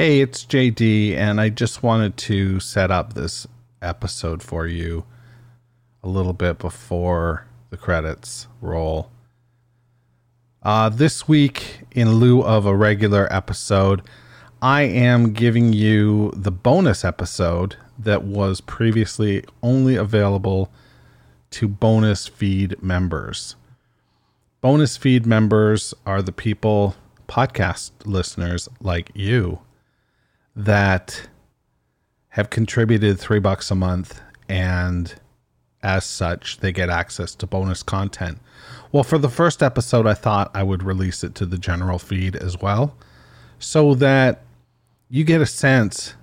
Hey, it's JD, and I just wanted to set up this episode for you a little bit before the credits roll. Uh, this week, in lieu of a regular episode, I am giving you the bonus episode that was previously only available to bonus feed members. Bonus feed members are the people, podcast listeners like you, that have contributed three bucks a month and as such they get access to bonus content. Well, for the first episode, I thought I would release it to the general feed as well so that you get a sense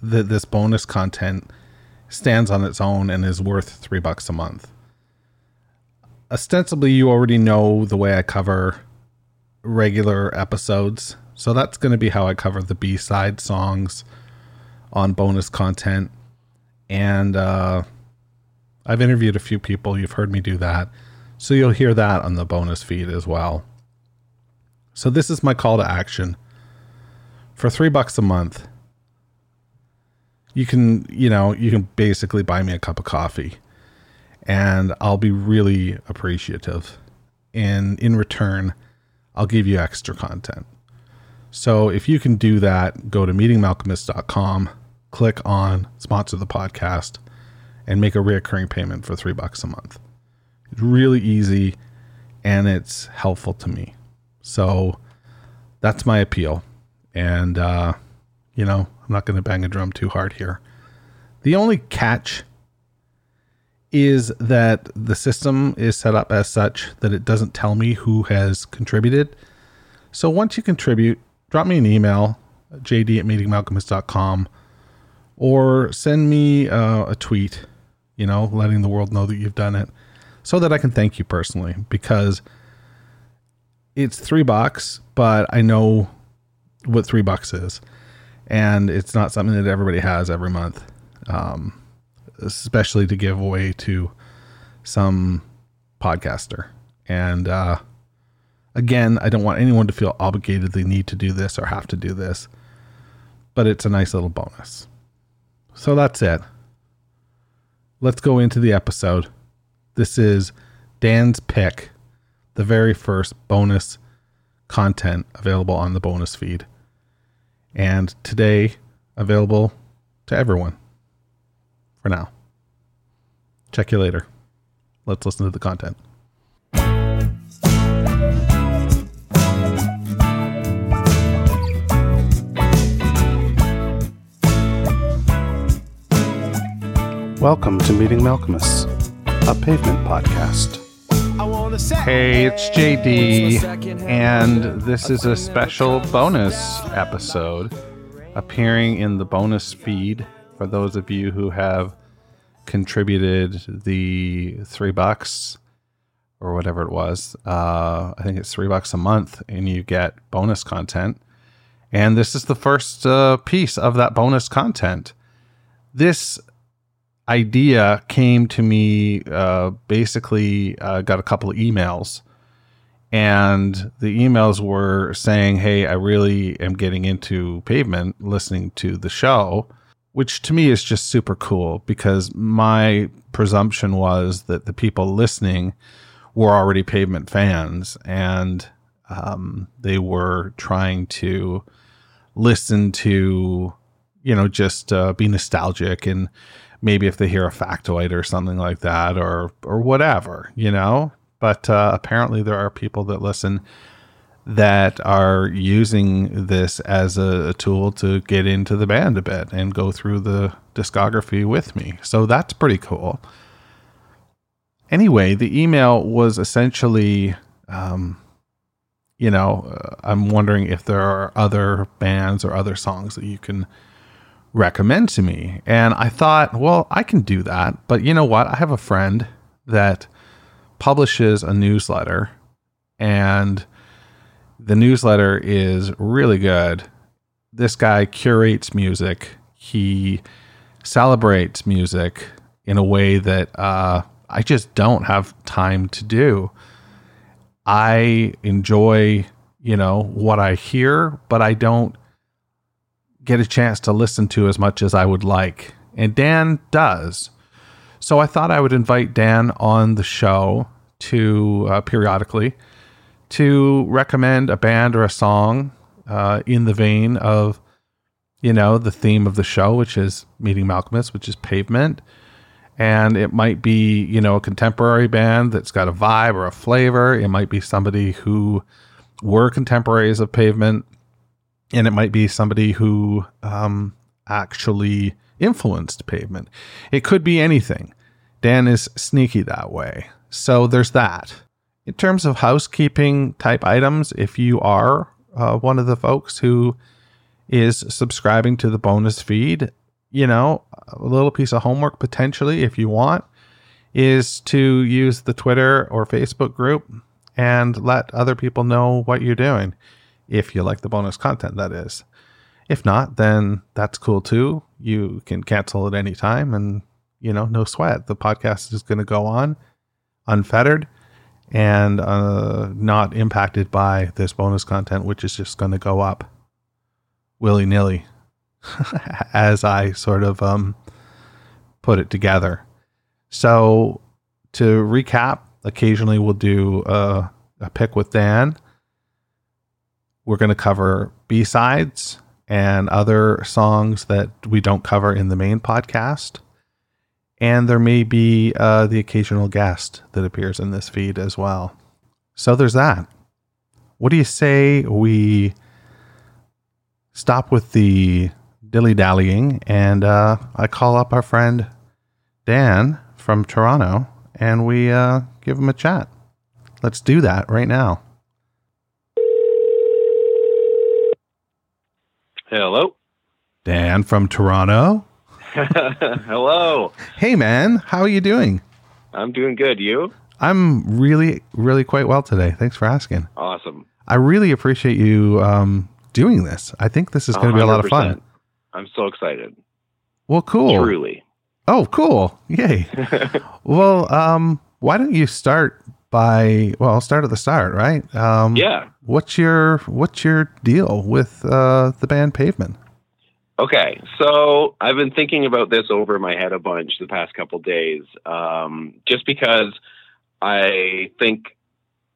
that this bonus content stands on its own and is worth three bucks a month. Ostensibly, you already know the way I cover regular episodes, so that's going to be how I cover the B side songs on bonus content. And uh, I've interviewed a few people, you've heard me do that, so you'll hear that on the bonus feed as well. So, this is my call to action. For three bucks a month, you can, you know, you can basically buy me a cup of coffee and I'll be really appreciative. And in return, I'll give you extra content. So if you can do that, go to meetingmalkmus.com, click on sponsor the podcast, and make a reoccurring payment for three bucks a month. It's really easy and it's helpful to me. So that's my appeal. And, uh, you know, I'm not going to bang a drum too hard here. The only catch is that the system is set up as such that it doesn't tell me who has contributed. So once you contribute, drop me an email, jd at meetingmalkmus.com, or send me uh, a tweet, you know, letting the world know that you've done it so that I can thank you personally because it's three bucks, but I know what three bucks is and it's not something that everybody has every month, um, especially to give away to some podcaster. And uh, again, I don't want anyone to feel obligated they need to do this or have to do this, but it's a nice little bonus. So that's it. Let's go into the episode. This is Dan's pick, the very first bonus content available on the bonus feed and today available to everyone for now. Check you later. Let's listen to the content. Welcome to Meeting Malkmus, a pavement podcast. Hey, it's JD, and this is a special bonus episode appearing in the bonus feed for those of you who have contributed the three bucks or whatever it was. Uh, I think it's three bucks a month, and you get bonus content. And this is the first uh, piece of that bonus content. This idea came to me uh, basically uh, got a couple of emails. And the emails were saying hey i really am getting into pavement listening to the show which to me is just super cool because my presumption was that the people listening were already pavement fans and um, they were trying to listen to you know just uh, be nostalgic and maybe if they hear a factoid or something like that or or whatever, you know. But uh, apparently there are people that listen that are using this as a, a, tool to get into the band a bit and go through the discography with me. So that's pretty cool. Anyway, the email was essentially, um, you know, uh, I'm wondering if there are other bands or other songs that you can recommend to me. And I thought, well, I can do that. But you know what? I have a friend that publishes a newsletter, and the newsletter is really good. This guy curates music, he celebrates music in a way that uh, I just don't have time to do. I enjoy, you know, what I hear, but I don't get a chance to listen to as much as I would like. And Dan does. So I thought I would invite Dan on the show to uh, periodically to recommend a band or a song uh, in the vein of, you know, the theme of the show, which is Meeting Malkmus, which is pavement. And it might be, you know, a contemporary band that's got a vibe or a flavor. It might be somebody who were contemporaries of pavement. And it might be somebody who um, actually influenced pavement. It could be anything. Dan is sneaky that way. So there's that. In terms of housekeeping type items, if you are uh, one of the folks who is subscribing to the bonus feed, you know, a little piece of homework potentially, if you want, is to use the Twitter or Facebook group and let other people know what you're doing. If you like the bonus content, that is. If not, then that's cool too. You can cancel at any time and, you know, no sweat. The podcast is going to go on unfettered and uh, not impacted by this bonus content, which is just going to go up willy nilly as I sort of um, put it together. So, to recap, occasionally we'll do a, a pick with Dan. We're going to cover B sides and other songs that we don't cover in the main podcast. And there may be uh, the occasional guest that appears in this feed as well. So there's that. What do you say we stop with the dilly dallying and uh, I call up our friend Dan from Toronto and we uh, give him a chat? Let's do that right now. Hello. Dan from Toronto. Hello. Hey, man. How are you doing? I'm doing good. You? I'm really, really quite well today. Thanks for asking. Awesome. I really appreciate you um, doing this. I think this is going to be a lot of fun. I'm so excited. Well, cool. Truly. Oh, cool. Yay. well, um, why don't you start by well, I'll start at the start, right? Um, Yeah. What's your what's your deal with uh, the band Pavement? Okay. So I've been thinking about this over my head a bunch the past couple days, um, just because I think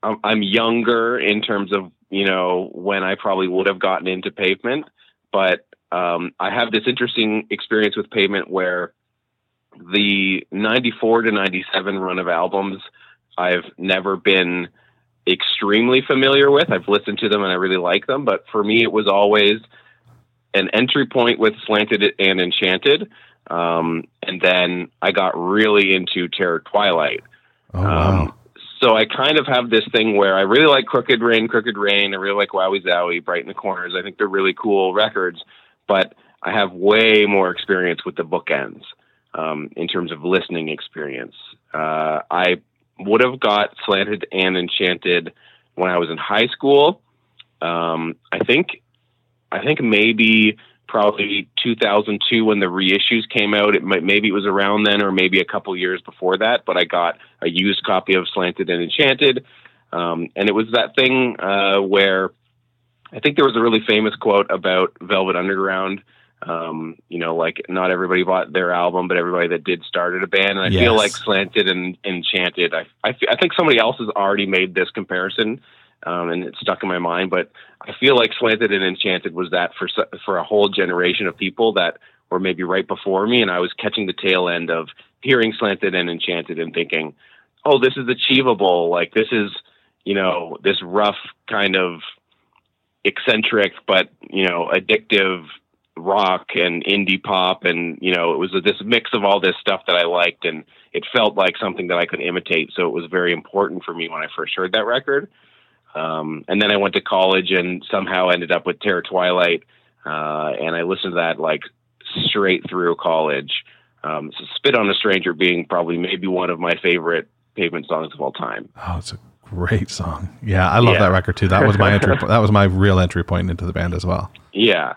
I'm, I'm younger in terms of you know when I probably would have gotten into pavement, but um, I have this interesting experience with pavement where the 94 to 97 run of albums I've never been extremely familiar with. I've listened to them and I really like them, but for me, it was always an entry point with Slanted and Enchanted. Um, and then I got really into Terror Twilight. Oh wow. Um, so I kind of have this thing where I really like Crooked Rain, Crooked Rain. I really like Wowie Zowie, Brighten the Corners. I think they're really cool records, but I have way more experience with the bookends um, in terms of listening experience. Uh, I would have got Slanted and Enchanted when I was in high school. Um, I think, I think maybe probably 2002 when the reissues came out. It might, maybe it was around then, or maybe a couple years before that. But I got a used copy of Slanted and Enchanted, um, and it was that thing uh, where I think there was a really famous quote about Velvet Underground. Um, you know, like not everybody bought their album, but everybody that did started a band. And I Yes. feel like Slanted and Enchanted. I, I, think somebody else has already made this comparison, um, and it's stuck in my mind. But I feel like Slanted and Enchanted was that for for a whole generation of people that were maybe right before me, and I was catching the tail end of hearing Slanted and Enchanted and thinking, "Oh, this is achievable. Like this is, you know, this rough kind of eccentric but you know addictive rock and indie pop and you know it was this mix of all this stuff that I liked and it felt like something that I could imitate so it was very important for me when I first heard that record um, and then I went to college and somehow ended up with Terror Twilight uh, and I listened to that like straight through college um, so Spit on a Stranger being probably maybe one of my favorite pavement songs of all time Oh, it's a great song. Yeah, I love Yeah. that record too. That was my entry. that was my real entry point into the band as well. Yeah.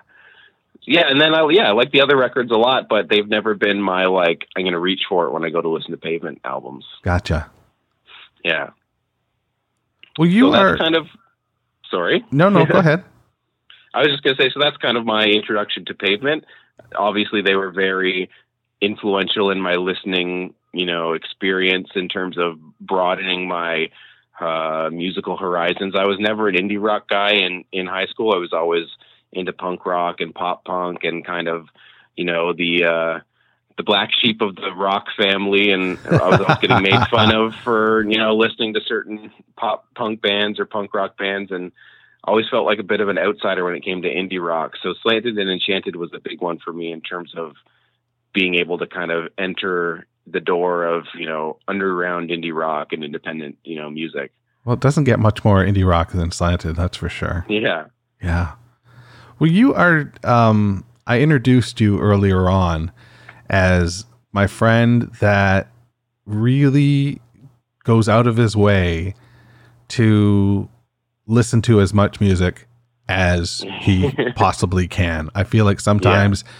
Yeah, and then I yeah, I like the other records a lot, but they've never been my like I'm gonna reach for it when I go to listen to pavement albums. Gotcha. Yeah. Well, you so are kind of sorry. no, no. Go ahead. I was just going to say, so that's kind of my introduction to Pavement. Obviously, they were very influential in my listening, you know, experience in terms of broadening my uh, musical horizons. I was never an indie rock guy in in high school. I was always into punk rock and pop punk and kind of, you know, the uh, the black sheep of the rock family, and I was always getting made fun of for you know listening to certain pop punk bands or punk rock bands, and always felt like a bit of an outsider when it came to indie rock. So Slanted and Enchanted was a big one for me in terms of being able to kind of enter the door of you know underground indie rock and independent you know music. Well, it doesn't get much more indie rock than Slanted, that's for sure. Yeah. Yeah. Well, you are. Um, I introduced you earlier on as my friend that really goes out of his way to listen to as much music as he possibly can. I feel like sometimes yeah.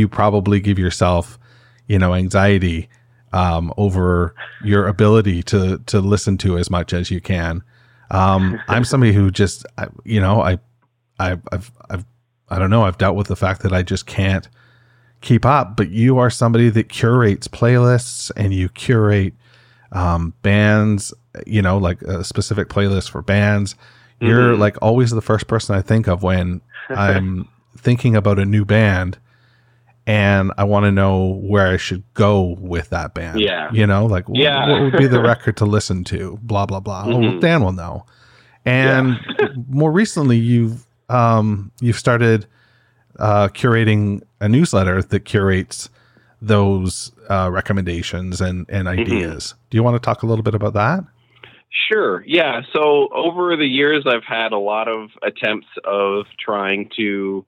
you probably give yourself, you know, anxiety um, over your ability to to listen to as much as you can. Um, I'm somebody who just, you know, I, I, I've, I've, I don't know. I've dealt with the fact that I just can't keep up, but you are somebody that curates playlists and you curate um, bands, you know, like a specific playlist for bands. Mm-hmm. You're like always the first person I think of when I'm thinking about a new band and I want to know where I should go with that band. Yeah. You know, like yeah. what, what would be the record to listen to? Blah, blah, blah. Oh, mm-hmm. Oh, Dan will know. And yeah. more recently, you've, um, you've started uh, curating a newsletter that curates those uh, recommendations and, and mm-hmm. ideas. Mm-hmm. Do you want to talk a little bit about that? Sure. Yeah. So over the years, I've had a lot of attempts of trying to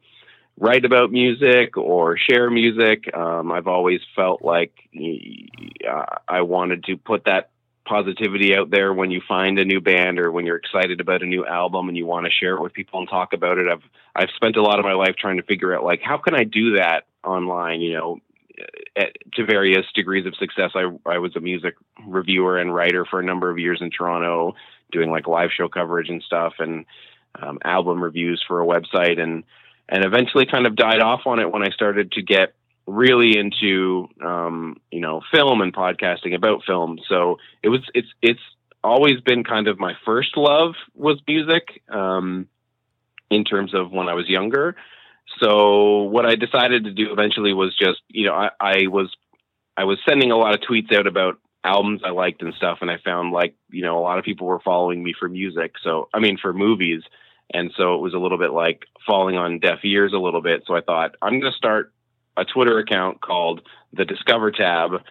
write about music or share music. Um, I've always felt like uh, I wanted to put that positivity out there when you find a new band or when you're excited about a new album and you want to share it with people and talk about it. I've I've spent a lot of my life trying to figure out like how can I do that online, you know, at, to various degrees of success. I I was a music reviewer and writer for a number of years in Toronto doing like live show coverage and stuff and um, album reviews for a website and and eventually kind of died off on it when I started to get really into um, you know film and podcasting about film. So it was it's it's always been kind of my first love was music um, in terms of when I was younger. So what I decided to do eventually was just you know I, I was I was sending a lot of tweets out about albums I liked and stuff, and I found like you know a lot of people were following me for music. So I mean for movies. And so it was a little bit like falling on deaf ears a little bit. So I thought I'm going to start a Twitter account called the Discover tab,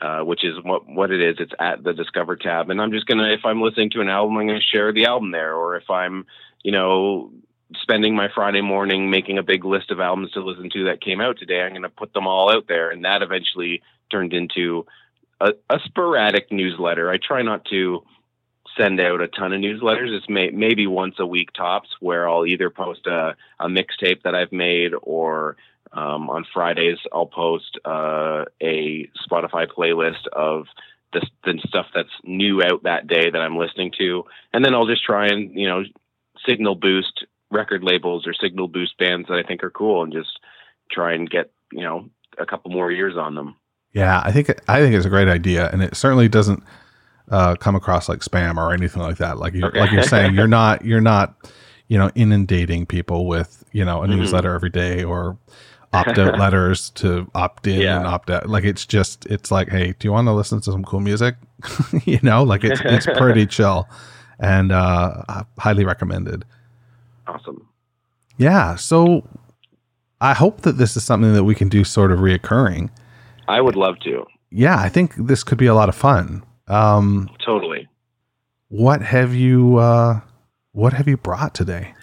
uh, which is what what it is. It's at the Discover tab, and I'm just gonna if I'm listening to an album, I'm gonna share the album there, or if I'm you know spending my Friday morning making a big list of albums to listen to that came out today, I'm gonna put them all out there, and that eventually turned into a, a sporadic newsletter. I try not to send out a ton of newsletters. It's may, maybe once a week tops, where I'll either post a, a mixtape that I've made or um, on Fridays, I'll post uh, a Spotify playlist of the, the stuff that's new out that day that I'm listening to, and then I'll just try and you know signal boost record labels or signal boost bands that I think are cool, and just try and get you know a couple more years on them. Yeah, I think I think it's a great idea, and it certainly doesn't uh, come across like spam or anything like that. Like you, okay. like you're saying, you're not you're not you know inundating people with you know a mm-hmm. newsletter every day or opt out letters to opt in yeah. and opt out. Like it's just it's like, hey, do you want to listen to some cool music? you know, like it's it's pretty chill and uh highly recommended. Awesome. Yeah. So I hope that this is something that we can do sort of reoccurring. I would love to. Yeah, I think this could be a lot of fun. Um totally. What have you uh what have you brought today?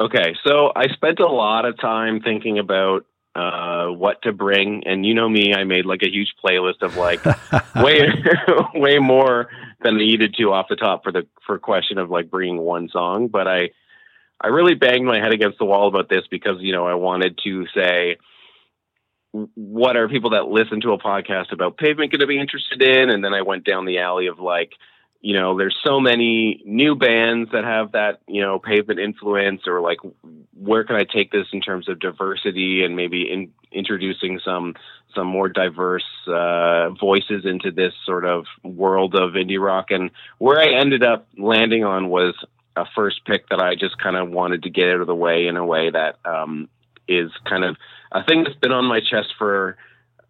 Okay, so I spent a lot of time thinking about uh, what to bring, and you know me, I made like a huge playlist of like way way more than I needed to off the top for the for question of like bringing one song. But I I really banged my head against the wall about this because you know I wanted to say what are people that listen to a podcast about pavement going to be interested in, and then I went down the alley of like you know, there's so many new bands that have that, you know, pavement influence or like where can I take this in terms of diversity and maybe in introducing some some more diverse uh, voices into this sort of world of indie rock? And where I ended up landing on was a first pick that I just kind of wanted to get out of the way in a way that um, is kind of a thing that's been on my chest for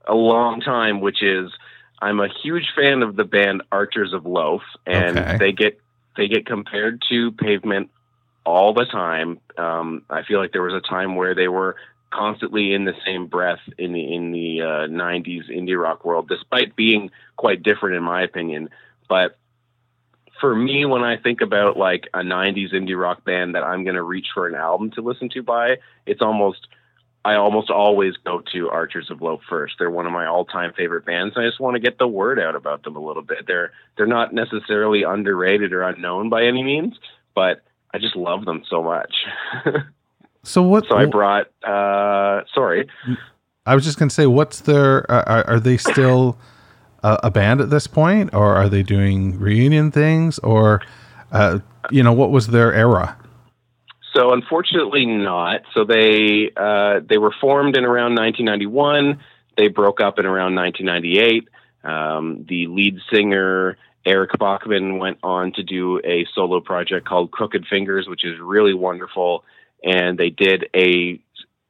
a long time, which is I'm a huge fan of the band Archers of Loaf, and Okay. they get they get compared to Pavement all the time. Um, I feel like there was a time where they were constantly in the same breath in the in the uh, '90s indie rock world, despite being quite different in my opinion. But for me, when I think about like a '90s indie rock band that I'm going to reach for an album to listen to by, it's almost I almost always go to Archers of Loaf first. They're one of my all-time favorite bands. I just want to get the word out about them a little bit. They're they're not necessarily underrated or unknown by any means, but I just love them so much. So what? so I brought. Uh, sorry, I was just gonna say, what's their? Are, are- are they still a, a band at this point, or are they doing reunion things, or uh, you know, what was their era? So unfortunately not. So they uh, they were formed in around 1991. They broke up in around 1998. Um, the lead singer Eric Bachmann went on to do a solo project called Crooked Fingers, which is really wonderful. And they did a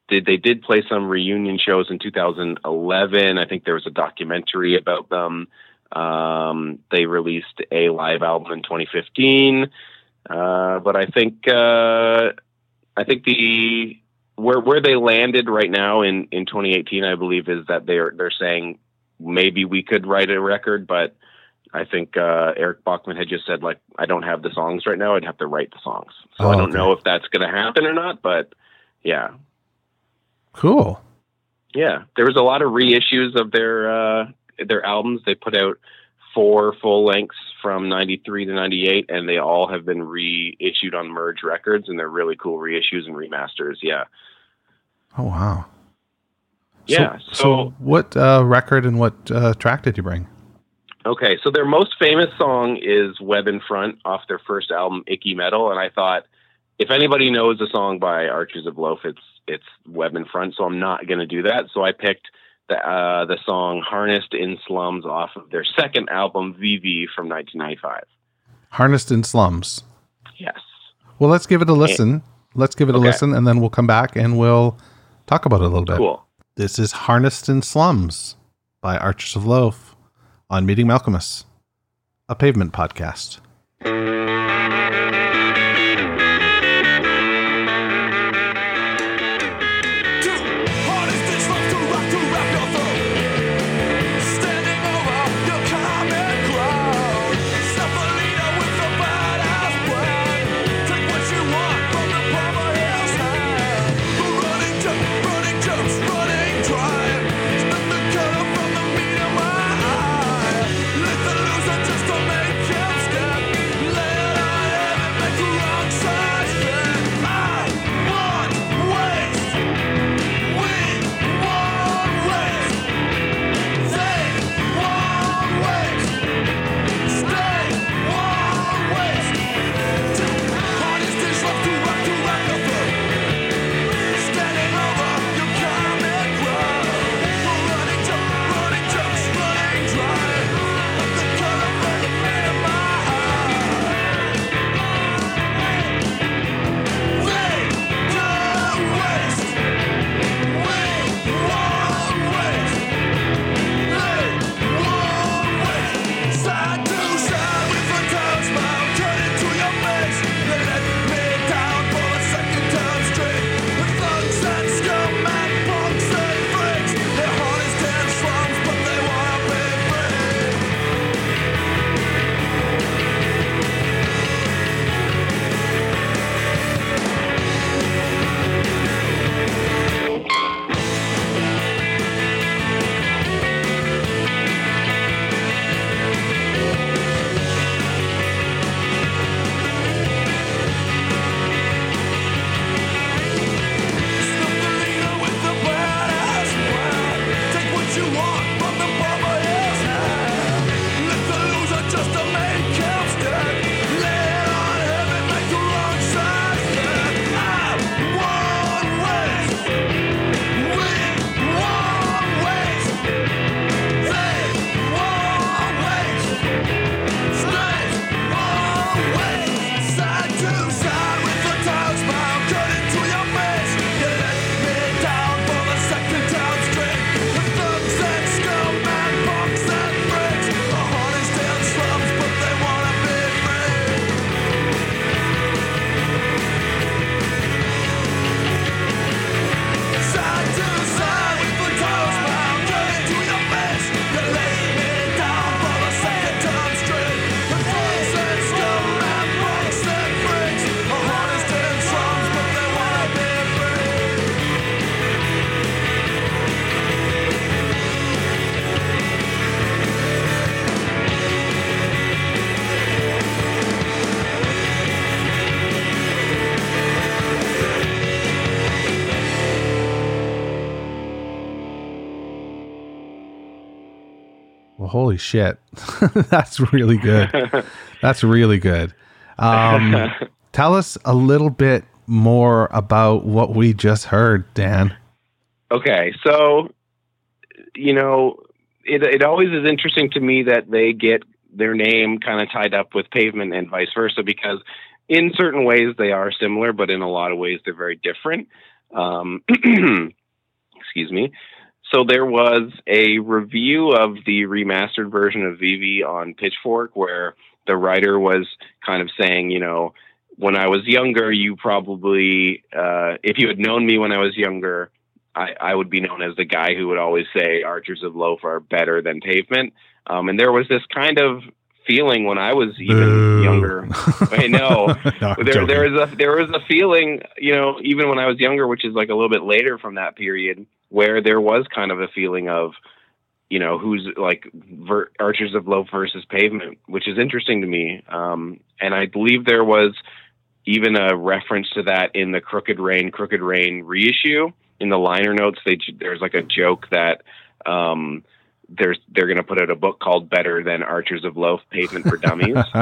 did they did play some reunion shows in 2011. I think there was a documentary about them. Um, they released a live album in 2015. Uh, but I think uh, I think the where where they landed right now in, in 2018, I believe, is that they're they're saying maybe we could write a record, but I think uh, Eric Bachmann had just said like I don't have the songs right now. I'd have to write the songs, so Oh, I don't okay. know if that's going to happen or not. But yeah, Cool. yeah, there was a lot of reissues of their uh, their albums. They put out four full lengths from 93 to 98 and they all have been reissued on merge records and they're really cool reissues and remasters yeah Oh wow. Yeah, So, so- what uh, record and what uh, track did you bring? okay so their most famous song is web in front off their first album icky mettle and i thought if anybody knows a song by archers of loaf it's it's web in front so i'm not going to do that so i picked the uh, the song harnessed in slums off of their second album vee vee from 1995 Harnessed in Slums. yes Well, let's give it a listen. Let's give it a listen, and then we'll come back and we'll talk about it a little bit. cool This is Harnessed in Slums by Archers of Loaf on Meeting Malkmus, a pavement podcast. Holy shit. That's really good. That's really good. Um, tell us a little bit more about what we just heard, Dan. Okay, so you know, it it always is interesting to me that they get their name kind of tied up with pavement and vice versa because in certain ways they are similar, but in a lot of ways they're very different. Um, excuse me. So there was a review of the remastered version of Vee Vee on Pitchfork where the writer was kind of saying, you know, when I was younger, you probably, uh, if you had known me when I was younger, I, I, would be known as the guy who would always say Archers of Loaf are better than Pavement. Um, and there was this kind of feeling when I was even Boo. younger. I know no, there there was a there was a feeling, you know, even when I was younger, which is like a little bit later from that period, where there was kind of a feeling of, you know, who's like ver- Archers of Loaf versus Pavement, which is interesting to me. Um, and I believe there was even a reference to that in the Crooked Rain Crooked Rain reissue. In the liner notes, they there's like a joke that. Um, there's they're going to put out a book called Better Than Archers of Loaf Pavement for Dummies.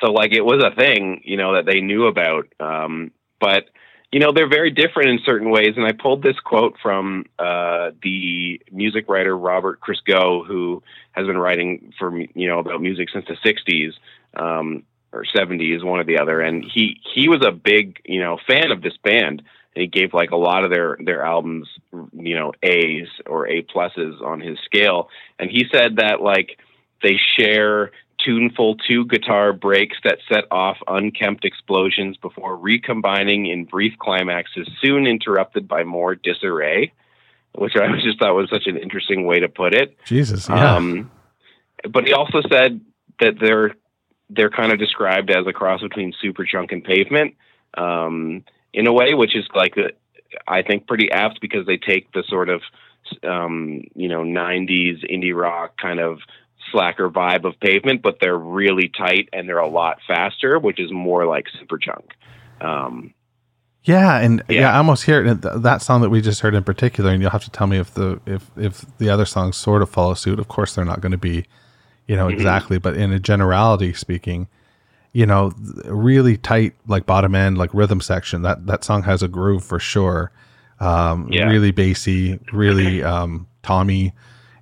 so like it was a thing, you know, that they knew about. Um, but you know, they're very different in certain ways. And I pulled this quote from uh, the music writer Robert Christgau, who has been writing for you know about music since the '60s um, or '70s, one or the other. And he he was a big you know fan of this band and he gave like a lot of their their albums you know a's or a pluses on his scale and he said that like they share tuneful two guitar breaks that set off unkempt explosions before recombining in brief climaxes soon interrupted by more disarray which i just thought was such an interesting way to put it jesus yeah. Um, but he also said that they're they're kind of described as a cross between Superchunk and pavement um, in a way, which is like uh, I think pretty apt because they take the sort of um, you know '90s indie rock kind of slacker vibe of Pavement, but they're really tight and they're a lot faster, which is more like Superchunk. Um, yeah, and yeah. yeah. I almost hear it. That song that we just heard in particular, and you'll have to tell me if the if if the other songs sort of follow suit. Of course, they're not going to be, you know, mm-hmm. exactly, but in a generality speaking, you know, really tight like bottom end like rhythm section. That that song has a groove for sure. Um, yeah. really bassy, really um, Tommy,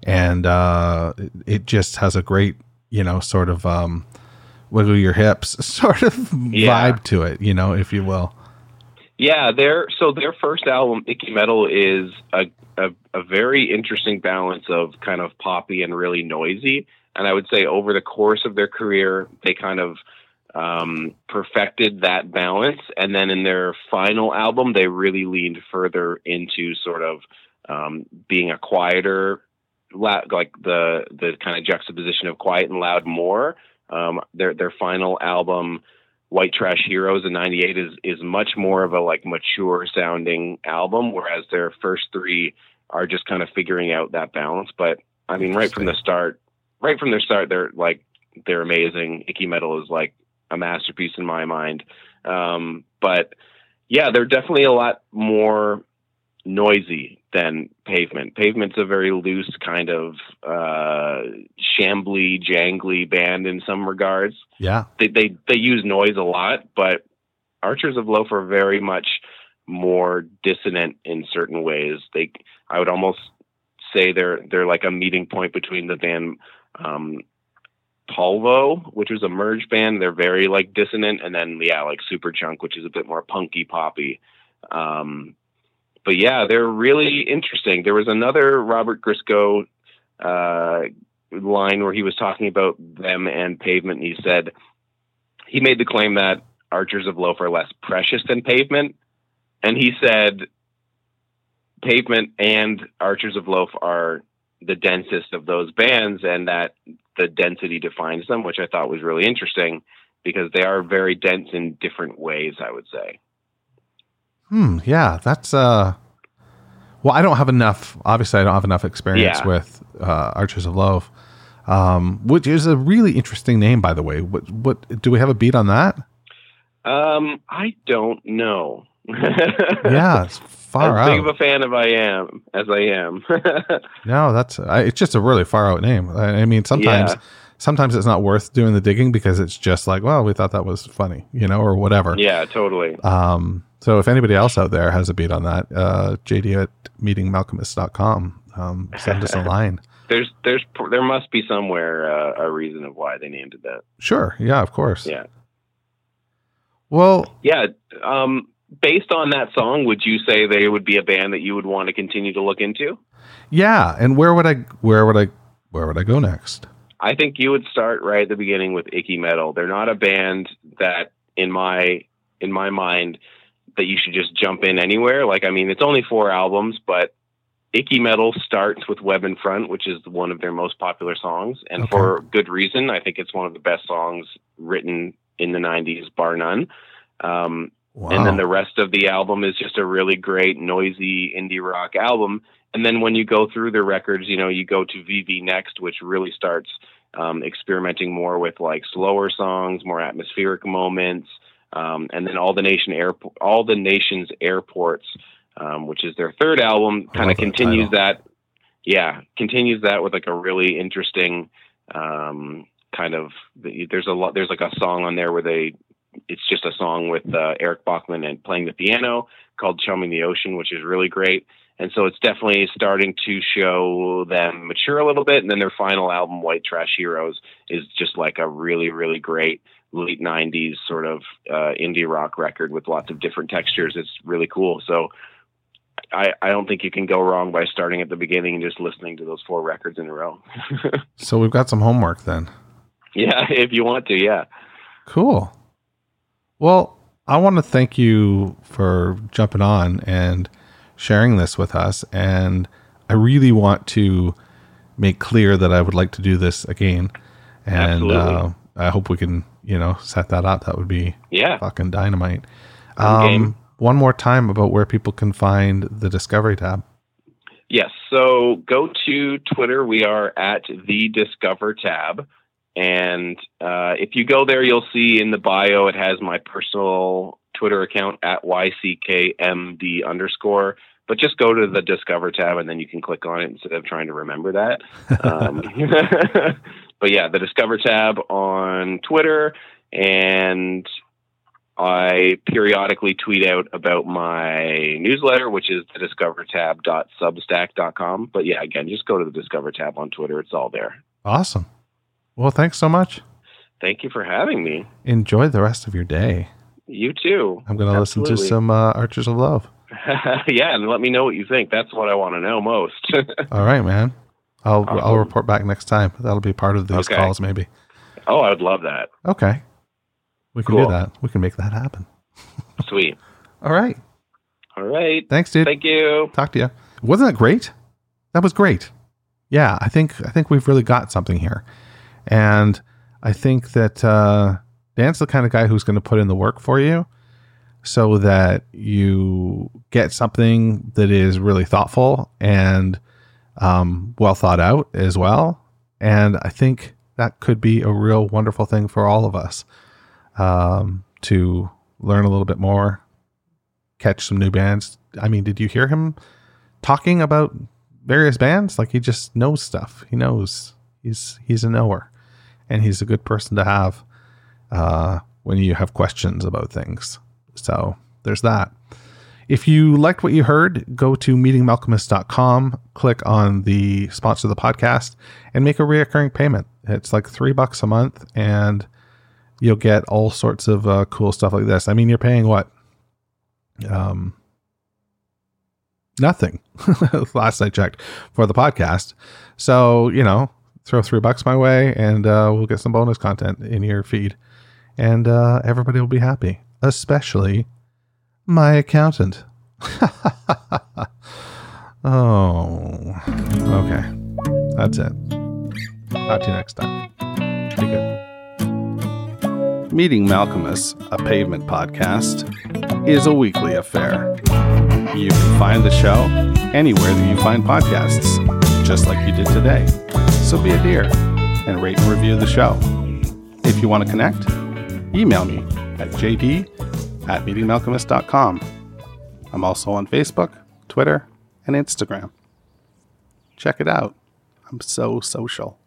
and uh, it just has a great you know sort of um, wiggle your hips sort of yeah. vibe to it, you know, if you will. Yeah, their so their first album, Icky Mettle, is a, a, a very interesting balance of kind of poppy and really noisy. And I would say over the course of their career, they kind of um, perfected that balance. And then in their final album, they really leaned further into sort of um, being a quieter, loud, like the the kind of juxtaposition of quiet and loud more. Um, their their final album, White Trash Heroes in '98, is is much more of a like mature sounding album, whereas their first three are just kind of figuring out that balance. But I mean, right from the start, right from their start, they're like they're amazing. Icky Mettle is like a masterpiece in my mind. Um, but yeah, they're definitely a lot more noisy than pavement. Pavement's a very loose kind of uh, shambly, jangly band in some regards. Yeah, they they they use noise a lot, but Archers of Loaf are very much more dissonant in certain ways. They, I would almost say they're they're like a meeting point between the band um, Polvo, which was a merge band. They're very like dissonant, and then yeah, like Superchunk, which is a bit more punky poppy. Um, but yeah, they're really interesting. There was another Robert Christgau uh, line where he was talking about them and Pavement, and he said he made the claim that Archers of Loaf are less precious than Pavement, and he said Pavement and Archers of Loaf are the densest of those bands, and that the density defines them, which I thought was really interesting because they are very dense in different ways, I would say. Hmm. Yeah, that's uh. Well, I don't have enough. Obviously, I don't have enough experience yeah. with uh, Archers of Love, um, which is a really interesting name, by the way. What? What? Do we have a beat on that? Um, I don't know. yeah, it's far as out. big of a fan of I am as I am. no, that's I, it's just a really far out name. I, I mean, sometimes Yeah. sometimes it's not worth doing the digging because it's just like, well, we thought that was funny, you know, or whatever. yeah, totally. Um, so if anybody else out there has a beat on that, uh, JD at meetingmalkmus.com, um, send us a line. There's there's there must be somewhere uh, a reason of why they named it that. Sure. Yeah, of course. Yeah. Well, Yeah. Um, based on that song, would you say they would be a band that you would want to continue to look into? yeah. And where would I, where would I, where would I go next? I think you would start right at the beginning with Icky Mettle. They're not a band that, in my in my mind, that you should just jump in anywhere. Like, I mean, it's only four albums, but Icky Mettle starts with Web in Front, which is one of their most popular songs, and Okay. for good reason. I think it's one of the best songs written in the '90s, bar none. Um, Wow. and then the rest of the album is just a really great noisy indie rock album and then when you go through the records you know you go to vee vee next which really starts um, experimenting more with like slower songs more atmospheric moments um, and then all the nation airport all the nation's airports um, which is their third album kind of continues title. that yeah continues that with like a really interesting um, kind of there's a lot there's like a song on there where they it's just a song with uh, Eric Bachmann and playing the piano called "Chumming the Ocean," which is really great. And so it's definitely starting to show them mature a little bit. And then their final album, White Trash Heroes, is just like a really, really great late '90s sort of uh, indie rock record with lots of different textures. It's really cool. So. I, I don't think you can go wrong by starting at the beginning and just listening to those four records in a row. so we've got some homework then. yeah, if you want to, yeah. Cool. Well, I want to thank you for jumping on and sharing this with us. And I really want to make clear that I would like to do this again. And uh, I hope we can, you know, set that up. That would be Yeah. fucking dynamite. Um, one more time about where people can find the Discovery tab. Yes. So go to Twitter. We are at the Discover tab. And uh, if you go there, you'll see in the bio, it has my personal Twitter account at YCKMD underscore. But just go to the Discover tab and then you can click on it instead of trying to remember that. Um, but yeah, the Discover tab on Twitter. And I periodically tweet out about my newsletter, which is the Discover discovertab.substack.com. But yeah, again, just go to the Discover tab on Twitter. It's all there. Awesome. Well, thanks so much. Thank you for having me. Enjoy the rest of your day. You too. I'm going to listen to some uh, Archers of Love. yeah, and let me know what you think. That's what I want to know most. All right, man. I'll I'll report back next time. That'll be part of these Okay. calls, maybe. oh, I would love that. Okay, we can do that. We can make that happen. Sweet. All right. All right. Thanks, dude. Thank you. Talk to you. Wasn't that great? That was great. Yeah, I think I think we've really got something here, and I think that uh, Dan's the kind of guy who's going to put in the work for you, so that you get something that is really thoughtful and um, well thought out as well. And I think that could be a real wonderful thing for all of us um, to learn a little bit more, catch some new bands. I mean, did you hear him talking about various bands? Like he just knows stuff. He knows he's he's a knower, and he's a good person to have uh, when you have questions about things. So there's that. If you liked what you heard, go to meetingmalkmus.com, click on the sponsor of the podcast, and make a reoccurring payment. It's like three bucks a month, and you'll get all sorts of uh, cool stuff like this. I mean, you're paying what? Um, nothing. Last I checked for the podcast. So you know, throw three bucks my way, and uh, we'll get some bonus content in your feed, and uh, everybody will be happy, especially my accountant. oh, okay. That's it. Talk to you next time. Be good. Meeting Malkmus, a pavement podcast, is a weekly affair. You can find the show anywhere that you find podcasts, just like you did today. So be a dear and rate and review the show. If you want to connect, email me at jd at meetingmalkmus.com I'm also on Facebook, Twitter, and Instagram. Check it out. I'm so social.